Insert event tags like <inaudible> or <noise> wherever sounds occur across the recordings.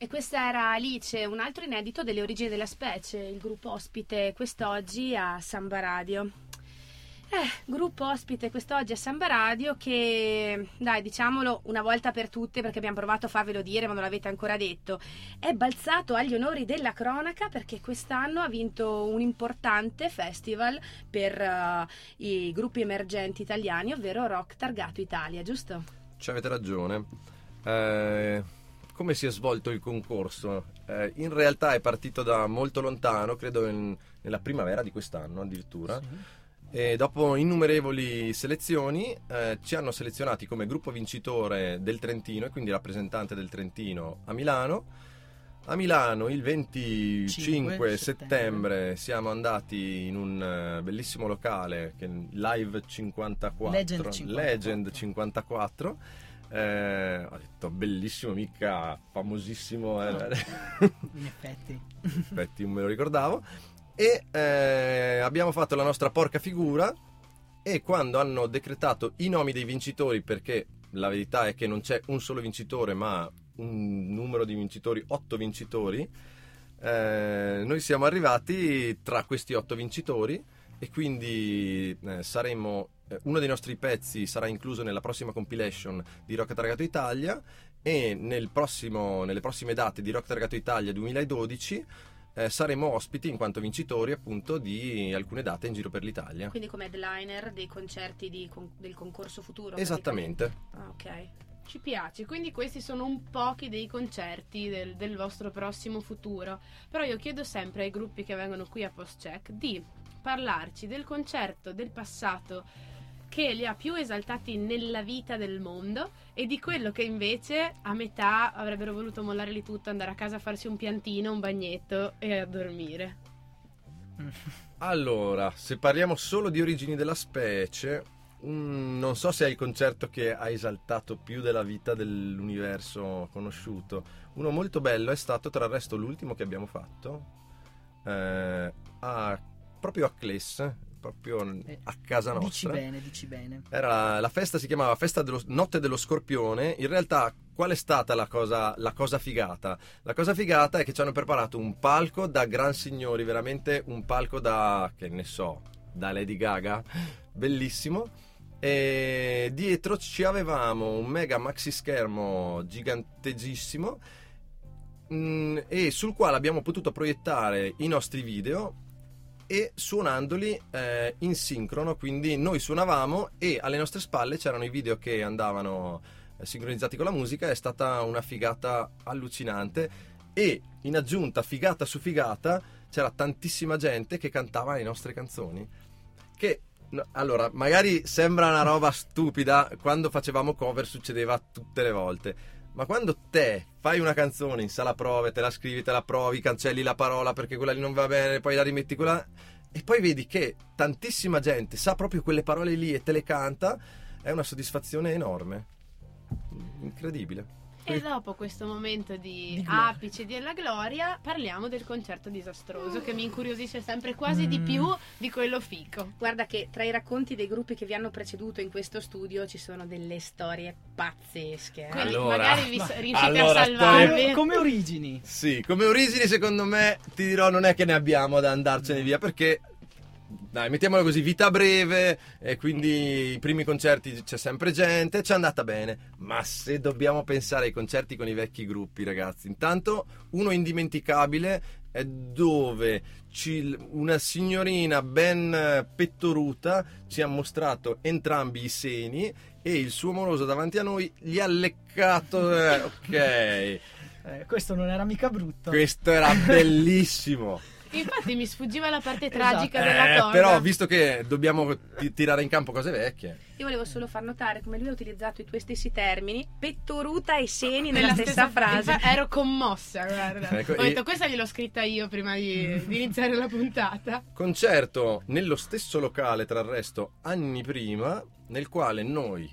E questa era Alice, un altro inedito delle origini della specie, il gruppo ospite quest'oggi a Samba Radio. Eh, gruppo ospite quest'oggi a Samba Radio che, dai, diciamolo una volta per tutte perché abbiamo provato a farvelo dire ma non l'avete ancora detto, è balzato agli onori della cronaca perché quest'anno ha vinto un importante festival per uh, i gruppi emergenti italiani, ovvero Rock Targato Italia, giusto? Ci avete ragione. Eh, come si è svolto il concorso? Eh, in realtà è partito da molto lontano, credo in, nella primavera di quest'anno addirittura. Sì e dopo innumerevoli selezioni eh, ci hanno selezionati come gruppo vincitore del Trentino e quindi rappresentante del Trentino a Milano. A Milano il 25 settembre. settembre. siamo andati in un uh, bellissimo locale, che Live 54, Legend 54. Legend 54 eh, ho detto bellissimo, mica famosissimo. Eh. <laughs> In effetti. In effetti, non me lo ricordavo e eh, abbiamo fatto la nostra porca figura e quando hanno decretato i nomi dei vincitori perché la verità è che non c'è un solo vincitore ma un numero di vincitori, otto vincitori eh, noi siamo arrivati tra questi otto vincitori e quindi eh, saremo uno dei nostri pezzi sarà incluso nella prossima compilation di Rock Targato Italia e nel prossimo, nelle prossime date di Rock Targato Italia 2012 eh, saremo ospiti in quanto vincitori appunto di alcune date in giro per l'Italia. Quindi come headliner dei concerti di, con, del concorso futuro? Esattamente. Ah, ok. Ci piace, quindi questi sono un pochi dei concerti del, del vostro prossimo futuro. Però io chiedo sempre ai gruppi che vengono qui a Post Check di parlarci del concerto del passato che li ha più esaltati nella vita del mondo e di quello che invece a metà avrebbero voluto mollare lì tutto, andare a casa a farsi un piantino, un bagnetto e a dormire. <laughs> Allora, se parliamo solo di origini della specie, um, non so se è il concerto che ha esaltato più della vita dell'universo conosciuto. Uno molto bello è stato, tra il resto, l'ultimo che abbiamo fatto, eh, a, proprio a Cles, proprio eh, a casa nostra. Dici bene, dici bene. Era, la festa si chiamava Festa dello, Notte dello Scorpione. In realtà, qual è stata la cosa, la cosa figata? La cosa figata è che ci hanno preparato un palco da gran signori, veramente un palco da, che ne so, da Lady Gaga, bellissimo. E dietro ci avevamo un mega maxi schermo gigantegissimo mm, e sul quale abbiamo potuto proiettare i nostri video e suonandoli eh, in sincrono, quindi noi suonavamo e alle nostre spalle c'erano i video che andavano eh, sincronizzati con la musica, è stata una figata allucinante e in aggiunta figata su figata c'era tantissima gente che cantava le nostre canzoni che No, allora, magari sembra una roba stupida, quando facevamo cover succedeva tutte le volte, ma quando te fai una canzone in sala prove, te la scrivi, te la provi, cancelli la parola perché quella lì non va bene, poi la rimetti quella e poi vedi che tantissima gente sa proprio quelle parole lì e te le canta, è una soddisfazione enorme. Incredibile. E dopo questo momento di, di apice della gloria parliamo del concerto disastroso che mi incuriosisce sempre quasi mm. di più di quello fico. Guarda che tra i racconti dei gruppi che vi hanno preceduto in questo studio ci sono delle storie pazzesche. Eh? Quindi allora, magari vi ma, riuscite allora, a salvarvi. Come origini? Sì, come origini secondo me ti dirò non è che ne abbiamo da andarcene via perché dai, mettiamola così, vita breve, e quindi i primi concerti c'è sempre gente, ci è andata bene. Ma se dobbiamo pensare ai concerti con i vecchi gruppi, ragazzi, intanto uno indimenticabile è dove ci, una signorina ben pettoruta ci ha mostrato entrambi i seni e il suo moroso davanti a noi gli ha leccato. Eh, ok. <laughs> Eh, questo non era mica brutto. Questo era bellissimo. <laughs> Infatti mi sfuggiva la parte tragica esatto. della eh, cosa. Però visto che dobbiamo t- tirare in campo cose vecchie. Io volevo solo far notare come lui ha utilizzato i tuoi stessi termini, pettoruta e seni nella stessa, stessa frase. Ero commossa, guarda. Ecco, Ho detto questa gliel'ho scritta io prima di, di iniziare la puntata. Concerto nello stesso locale, tra il resto, anni prima, nel quale noi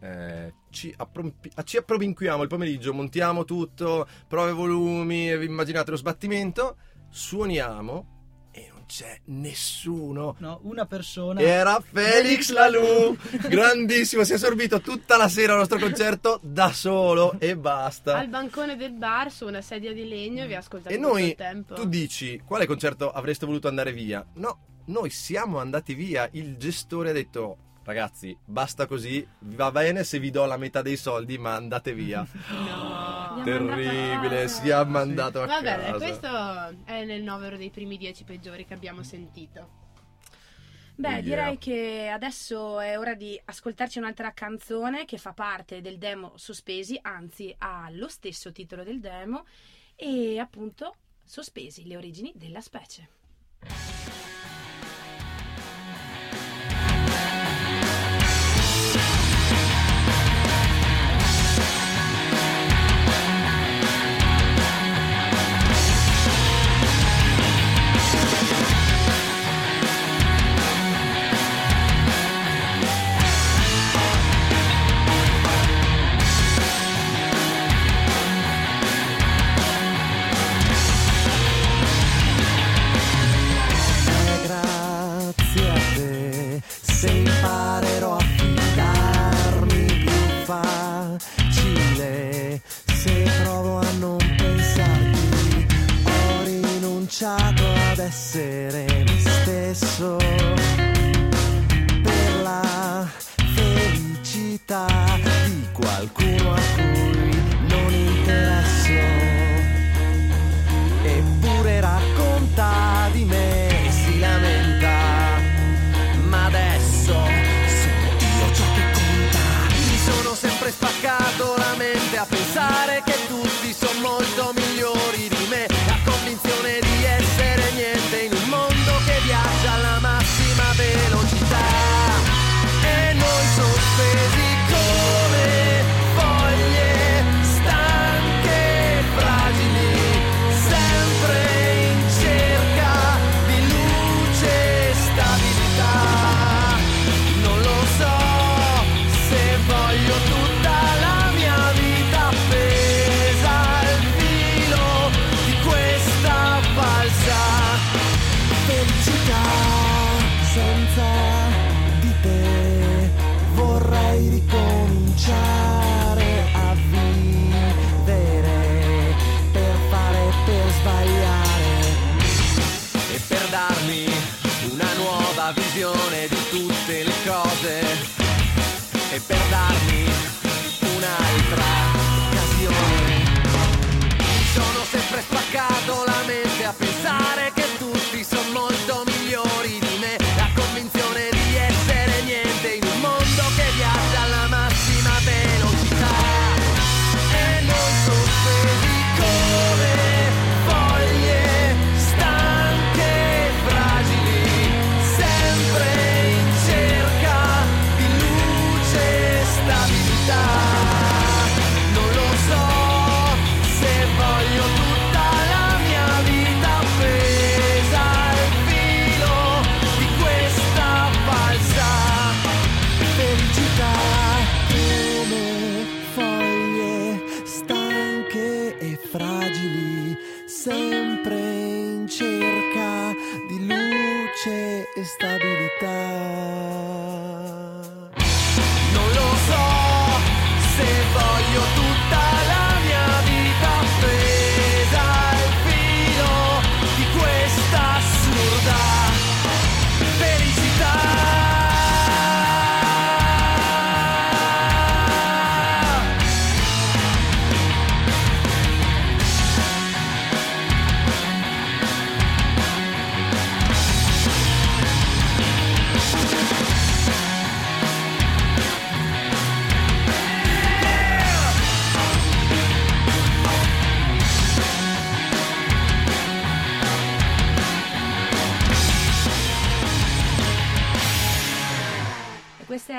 eh, ci, approm- ci approvvinquiamo il pomeriggio, montiamo tutto, prove volumi, immaginate lo sbattimento suoniamo e non c'è nessuno. No, una persona. Era Felix Lalou, grandissimo, si è assorbito tutta la sera al nostro concerto da solo e basta. Al bancone del bar su una sedia di legno e vi ha ascoltato E tutto noi, il tempo. tu dici, quale concerto avreste voluto andare via? No, noi siamo andati via. Il gestore ha detto, ragazzi, basta così, va bene se vi do la metà dei soldi, ma andate via. <laughs> No. Terribile, si è mandato a Vabbè, casa. questo è nel novero dei primi dieci peggiori che abbiamo sentito. Beh, direi che adesso è ora di ascoltarci un'altra canzone che fa parte del demo Sospesi, anzi ha lo stesso titolo del demo e appunto Sospesi, le origini della specie. child.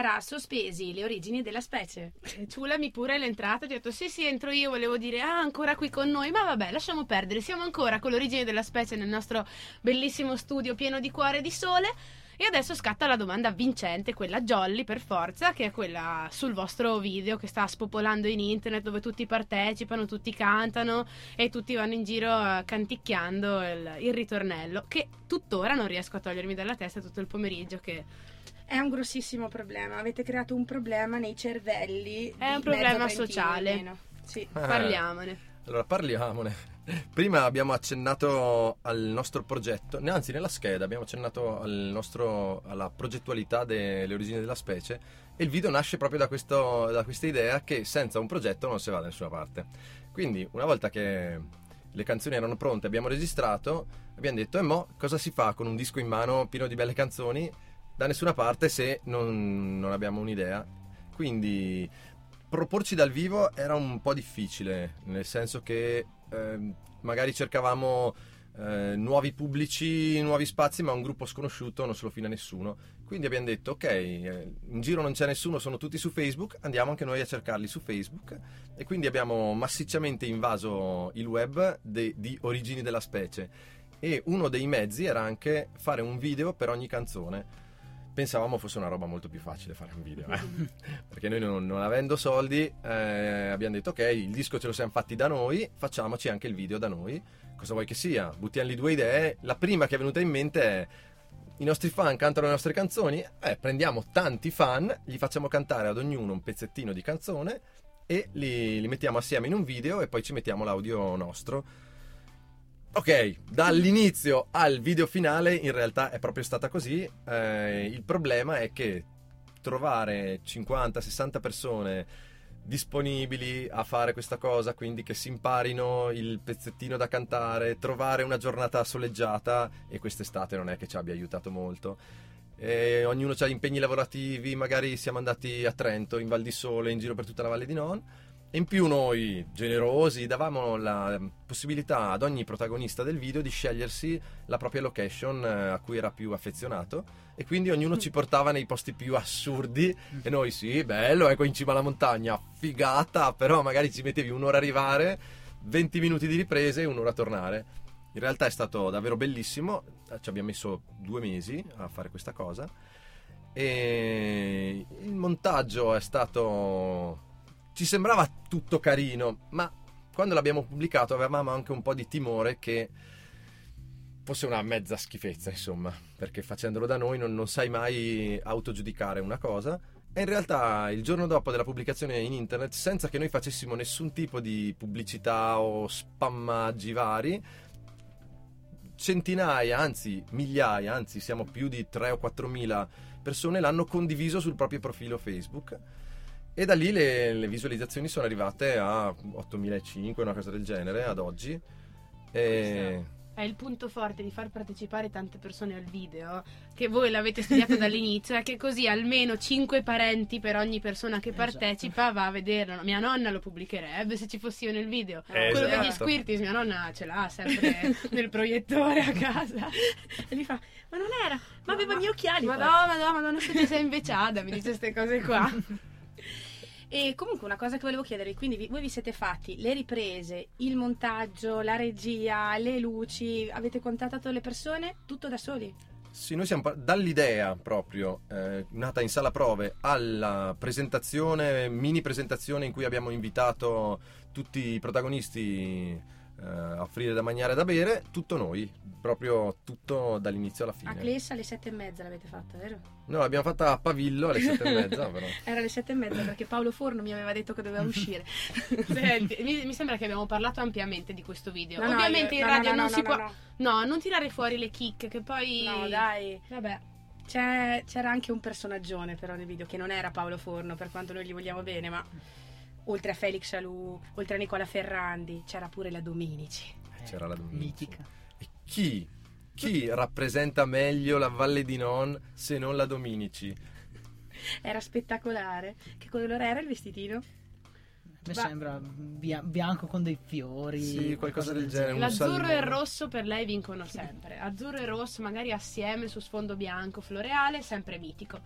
Era Sospesi, le origini della specie. Ciulami pure l'entrata, ti ho detto sì sì entro io, volevo dire ah ancora qui con noi, ma vabbè lasciamo perdere, siamo ancora con l'origine della specie nel nostro bellissimo studio pieno di cuore e di sole. E adesso scatta la domanda vincente, quella jolly per forza, che è quella sul vostro video che sta spopolando in internet, dove tutti partecipano, tutti cantano e tutti vanno in giro eh, canticchiando il, il ritornello, che tuttora non riesco a togliermi dalla testa tutto il pomeriggio che È un grossissimo problema. Avete creato un problema nei cervelli. È di un problema sociale. Sì. Ah. parliamone. Allora parliamone. <laughs> Prima abbiamo accennato al nostro progetto, anzi nella scheda abbiamo accennato al nostro- alla progettualità delle origini della specie e il video nasce proprio da, questo- da questa idea che senza un progetto non si va da nessuna parte. Quindi una volta che le canzoni erano pronte, abbiamo registrato, abbiamo detto e mo cosa si fa con un disco in mano pieno di belle canzoni da nessuna parte se non, non abbiamo un'idea. Quindi proporci dal vivo era un po' difficile, nel senso che ehm, magari cercavamo eh, nuovi pubblici, nuovi spazi, ma un gruppo sconosciuto non se lo fila nessuno. Quindi abbiamo detto, ok, eh, in giro non c'è nessuno, sono tutti su Facebook, andiamo anche noi a cercarli su Facebook. E quindi abbiamo massicciamente invaso il web de- di origini della specie. E uno dei mezzi era anche fare un video per ogni canzone. Pensavamo fosse una roba molto più facile fare un video, eh? perché noi non, non avendo soldi eh, abbiamo detto ok, il disco ce lo siamo fatti da noi, facciamoci anche il video da noi, cosa vuoi che sia, buttiamo lì due idee, la prima che è venuta in mente è i nostri fan cantano le nostre canzoni, eh, prendiamo tanti fan, gli facciamo cantare ad ognuno un pezzettino di canzone e li, li mettiamo assieme in un video e poi ci mettiamo l'audio nostro. Ok, dall'inizio al video finale in realtà è proprio stata così. Eh, il problema è che trovare 50-60 persone disponibili a fare questa cosa, quindi che si imparino il pezzettino da cantare, trovare una giornata soleggiata e quest'estate non è che ci abbia aiutato molto. E ognuno ha impegni lavorativi, magari siamo andati a Trento, in Val di Sole, in giro per tutta la Valle di Non. In più noi, generosi, davamo la possibilità ad ogni protagonista del video di scegliersi la propria location eh, a cui era più affezionato e quindi ognuno ci portava nei posti più assurdi. E noi sì, bello, ecco in cima alla montagna, figata, però magari ci mettevi un'ora a arrivare, 20 minuti di riprese e un'ora a tornare. In realtà è stato davvero bellissimo, ci abbiamo messo due mesi a fare questa cosa. E il montaggio è stato ci sembrava tutto carino, ma quando l'abbiamo pubblicato avevamo anche un po' di timore che fosse una mezza schifezza, insomma, perché facendolo da noi non, non sai mai autogiudicare una cosa. E in realtà il giorno dopo della pubblicazione in internet, senza che noi facessimo nessun tipo di pubblicità o spammaggi vari, centinaia, anzi migliaia, anzi siamo più di 3 o 4 mila persone l'hanno condiviso sul proprio profilo Facebook e da lì le, le visualizzazioni sono arrivate a 8.500, una cosa del genere ad oggi. E... È il punto forte di far partecipare tante persone al video, che voi l'avete studiato <laughs> dall'inizio, è che così almeno 5 parenti per ogni persona che Esatto. partecipa va a vederlo. Mia nonna lo pubblicherebbe se ci fossi io nel video. Eh, Quello degli esatto. squirtis, mia nonna ce l'ha sempre <laughs> nel proiettore a casa. E mi fa, ma non era, ma aveva i miei occhiali. Ma no, ma no, ma non siete sei inveciata, mi dice queste cose qua. <laughs> E comunque una cosa che volevo chiedere, quindi vi- voi vi siete fatti le riprese, il montaggio, la regia, le luci, avete contattato le persone tutto da soli? Sì, noi siamo dall'idea proprio eh, nata in sala prove alla presentazione, mini presentazione in cui abbiamo invitato tutti i protagonisti eh, a offrire da mangiare e da bere, tutto noi, proprio tutto dall'inizio alla A fine. Clessa alle sette e mezza l'avete fatta, vero? No, l'abbiamo fatta a Pavillo alle sette e mezza, però. <laughs> Era alle sette e mezza perché Paolo Forno mi aveva detto che doveva <laughs> uscire. Senti, mi, mi sembra che abbiamo parlato ampiamente di questo video. No, no, Ovviamente io- in no, radio no, non no, si no, può... no. No, non tirare fuori le chicche che poi... No, dai. Vabbè. C'è- c'era anche un personaggione però nel video che non era Paolo Forno, per quanto noi gli vogliamo bene, ma oltre a Felix Alù, oltre a Nicola Ferrandi, c'era pure la Dominici. C'era la Dominici. Mitica. E chi? Chi rappresenta meglio la Valle di Non se non la Dominici? Era spettacolare. Che colore era il vestitino? A me Va- sembra bia- bianco con dei fiori. Sì, qualcosa del genere. L'azzurro e il rosso per lei vincono <laughs> sempre. Azzurro e rosso magari assieme su sfondo bianco, floreale, sempre mitico.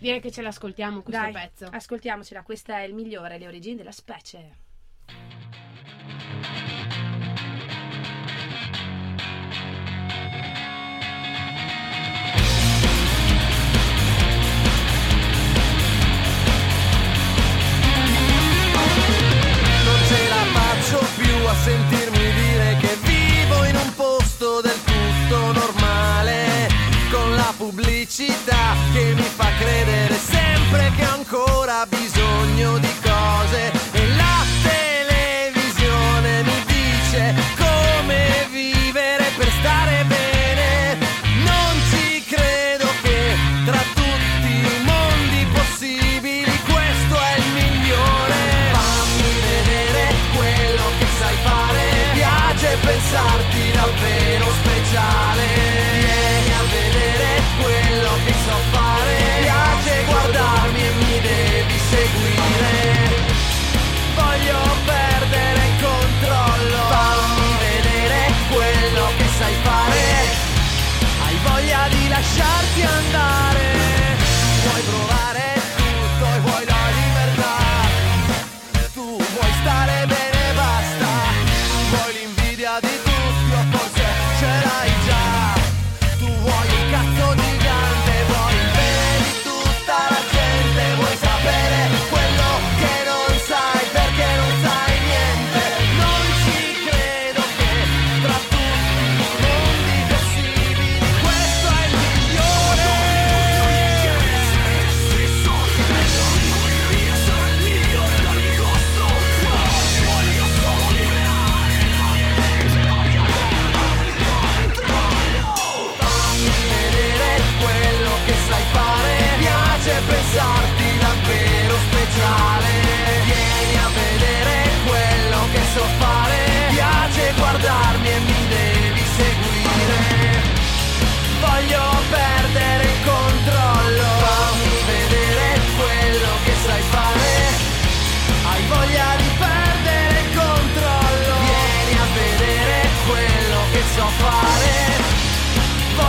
Direi che ce l'ascoltiamo questo Dai, pezzo. Ascoltiamocela, questa è il migliore, le origini della specie. Non ce la faccio più a sentire lasciarti andare.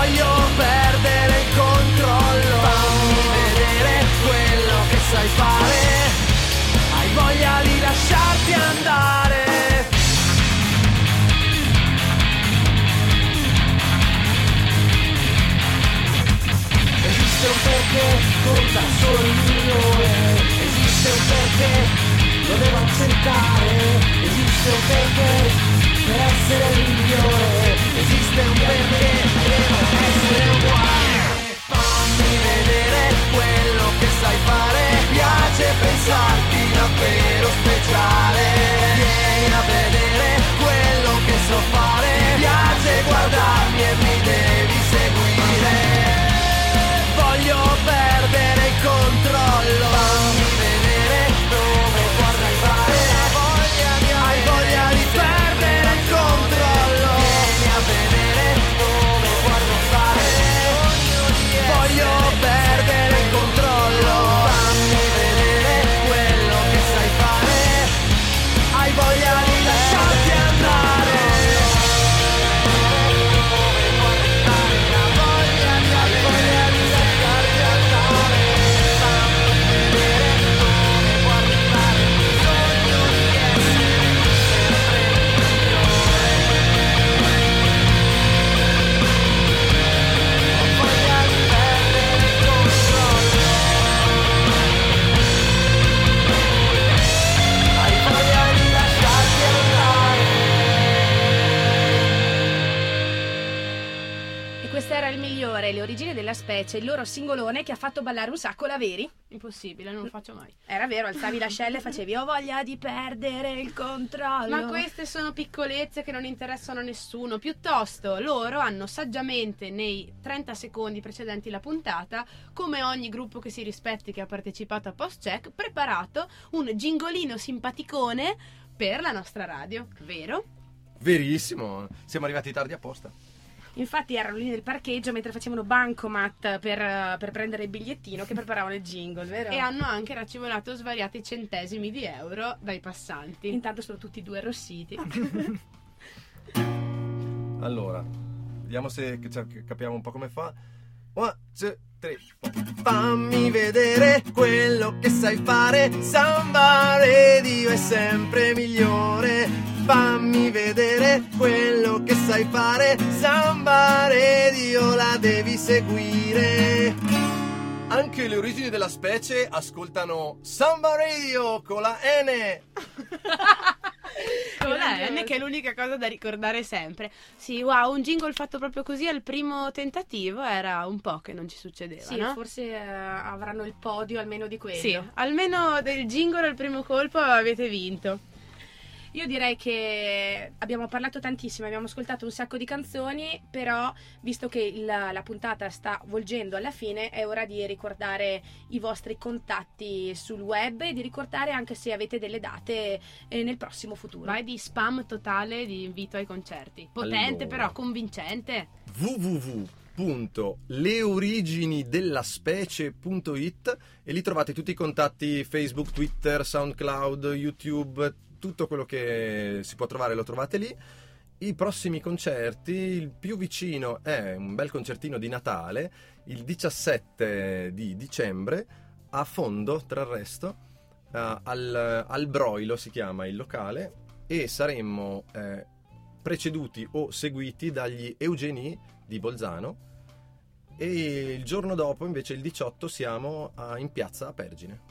Voglio perdere il controllo. Fammi vedere quello che sai fare. Hai voglia di lasciarti andare. Esiste un perché, conta solo il migliore Esiste un perché, lo devo accettare. Esiste un perché, per essere il migliore. Esiste un perché, quello che so fare Piace guardarmi e mi specie, il loro singolone che ha fatto ballare un sacco la veri. Impossibile, non lo faccio mai. Era vero, alzavi l'ascella e facevi ho voglia di perdere il controllo. Ma queste sono piccolezze che non interessano a nessuno. Piuttosto, loro hanno saggiamente nei 30 secondi precedenti la puntata, come ogni gruppo che si rispetti che ha partecipato a Post Check, preparato un gingolino simpaticone per la nostra radio, vero? Verissimo, siamo arrivati tardi apposta. Infatti erano lì nel parcheggio mentre facevano bancomat per, per prendere il bigliettino che preparavano il jingle, vero? E hanno anche racimolato svariati centesimi di euro dai passanti. Intanto sono tutti e due arrossiti. <laughs> Allora, vediamo se capiamo un po' come fa. One, two, three. Fammi vedere quello che sai fare Samba Radio è sempre migliore Fammi vedere quello che sai fare Samba Radio la devi seguire Anche le origini della specie ascoltano Samba Radio con la N. <laughs> Con la. N che è l'unica cosa da ricordare sempre. Sì, wow, un jingle fatto proprio così al primo tentativo era un po' che non ci succedeva, Sì, no? forse eh, avranno il podio almeno di quello. Sì, almeno del jingle al primo colpo avete vinto. Io direi che abbiamo parlato tantissimo, abbiamo ascoltato un sacco di canzoni, però visto che il- la puntata sta volgendo alla fine, è ora di ricordare i vostri contatti sul web e di ricordare anche se avete delle date eh, nel prossimo futuro. Vai di spam totale di invito ai concerti. Potente Allora. però, convincente. www.leoriginidellaspecie.it e lì trovate tutti i contatti Facebook, Twitter, SoundCloud, YouTube, tutto quello che si può trovare lo trovate lì. I prossimi concerti, il più vicino è un bel concertino di Natale, il 17 di dicembre, a Fondo, tra il resto, eh, al, al Broilo si chiama il locale, e saremmo eh, preceduti o seguiti dagli Eugenie di Bolzano e il giorno dopo invece il 18 siamo a- in piazza a Pergine.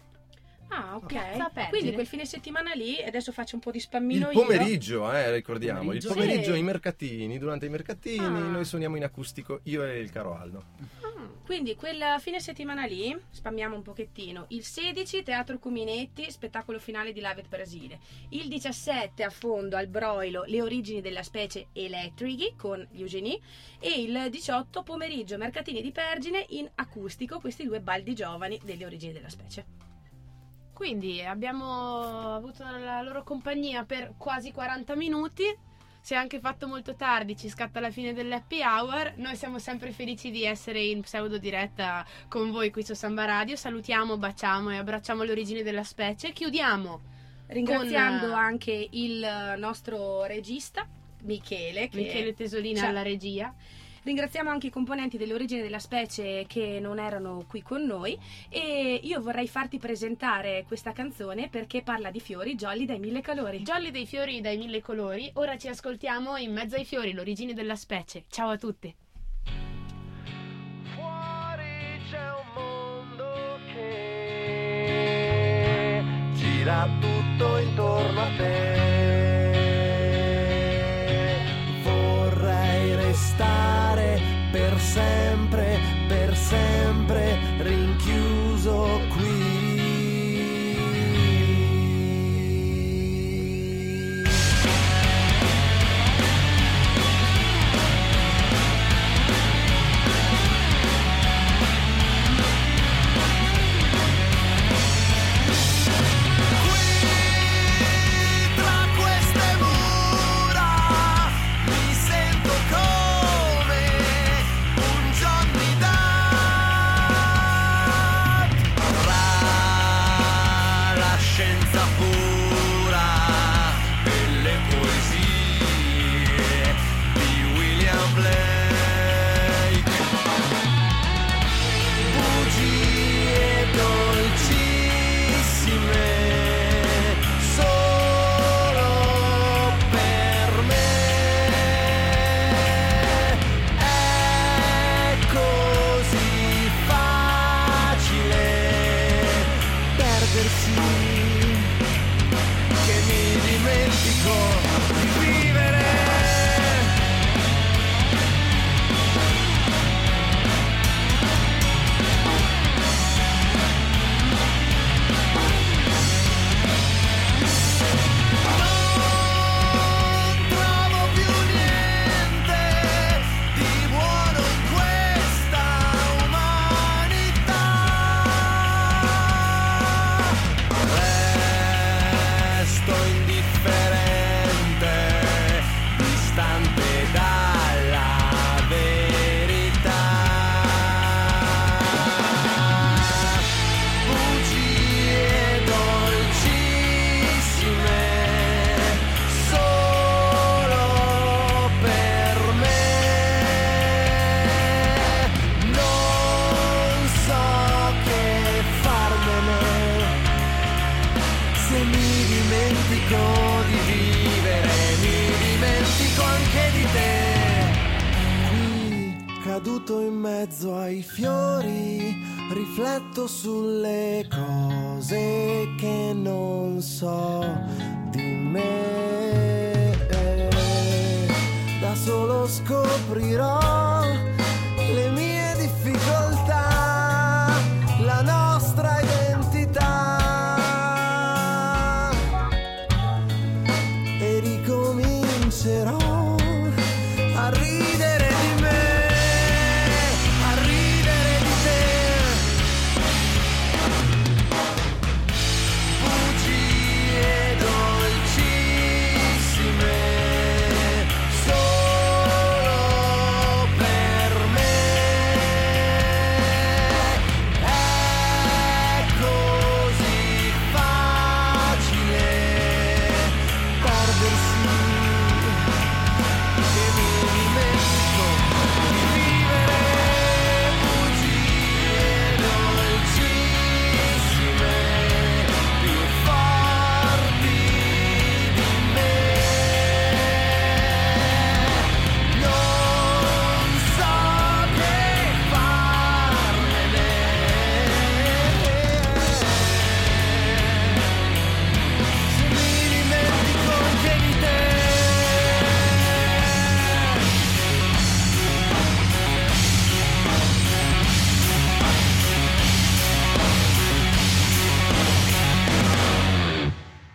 Ah, ok. Quindi quel fine settimana lì, adesso faccio un po' di spammino il io. pomeriggio, eh, ricordiamo, Pomeriggio. il pomeriggio Sì. i mercatini, durante i mercatini Ah. noi suoniamo in acustico, io e il caro Aldo. Ah, Quindi quel fine settimana lì, spammiamo un pochettino, il 16 Teatro Cuminetti, spettacolo finale di Live at Brasile, il 17 a fondo al Broilo le origini della specie Electrici con gli Eugenie e il 18 pomeriggio Mercatini di Pergine in acustico, questi due baldi giovani delle origini della specie. Quindi abbiamo avuto la loro compagnia per quasi 40 minuti. Si è anche fatto molto tardi, ci scatta la fine dell'happy hour. Noi siamo sempre felici di essere in pseudo diretta con voi qui su Samba Radio. Salutiamo, baciamo e abbracciamo le origini della specie. Chiudiamo Ringraziando Con, anche il nostro regista Michele, che Michele Tesolina Ciao. alla regia. Ringraziamo anche i componenti dell'origine della specie che non erano qui con noi e io vorrei farti presentare questa canzone perché parla di fiori gialli dai mille calori. Jolly dei fiori dai mille colori. Ora ci ascoltiamo in mezzo ai fiori, l'origine della specie. Ciao a tutti. Fuori c'è un mondo che gira tutto intorno a te. Caduto in mezzo ai fiori, rifletto sulle cose che non so di me. Da solo scoprirò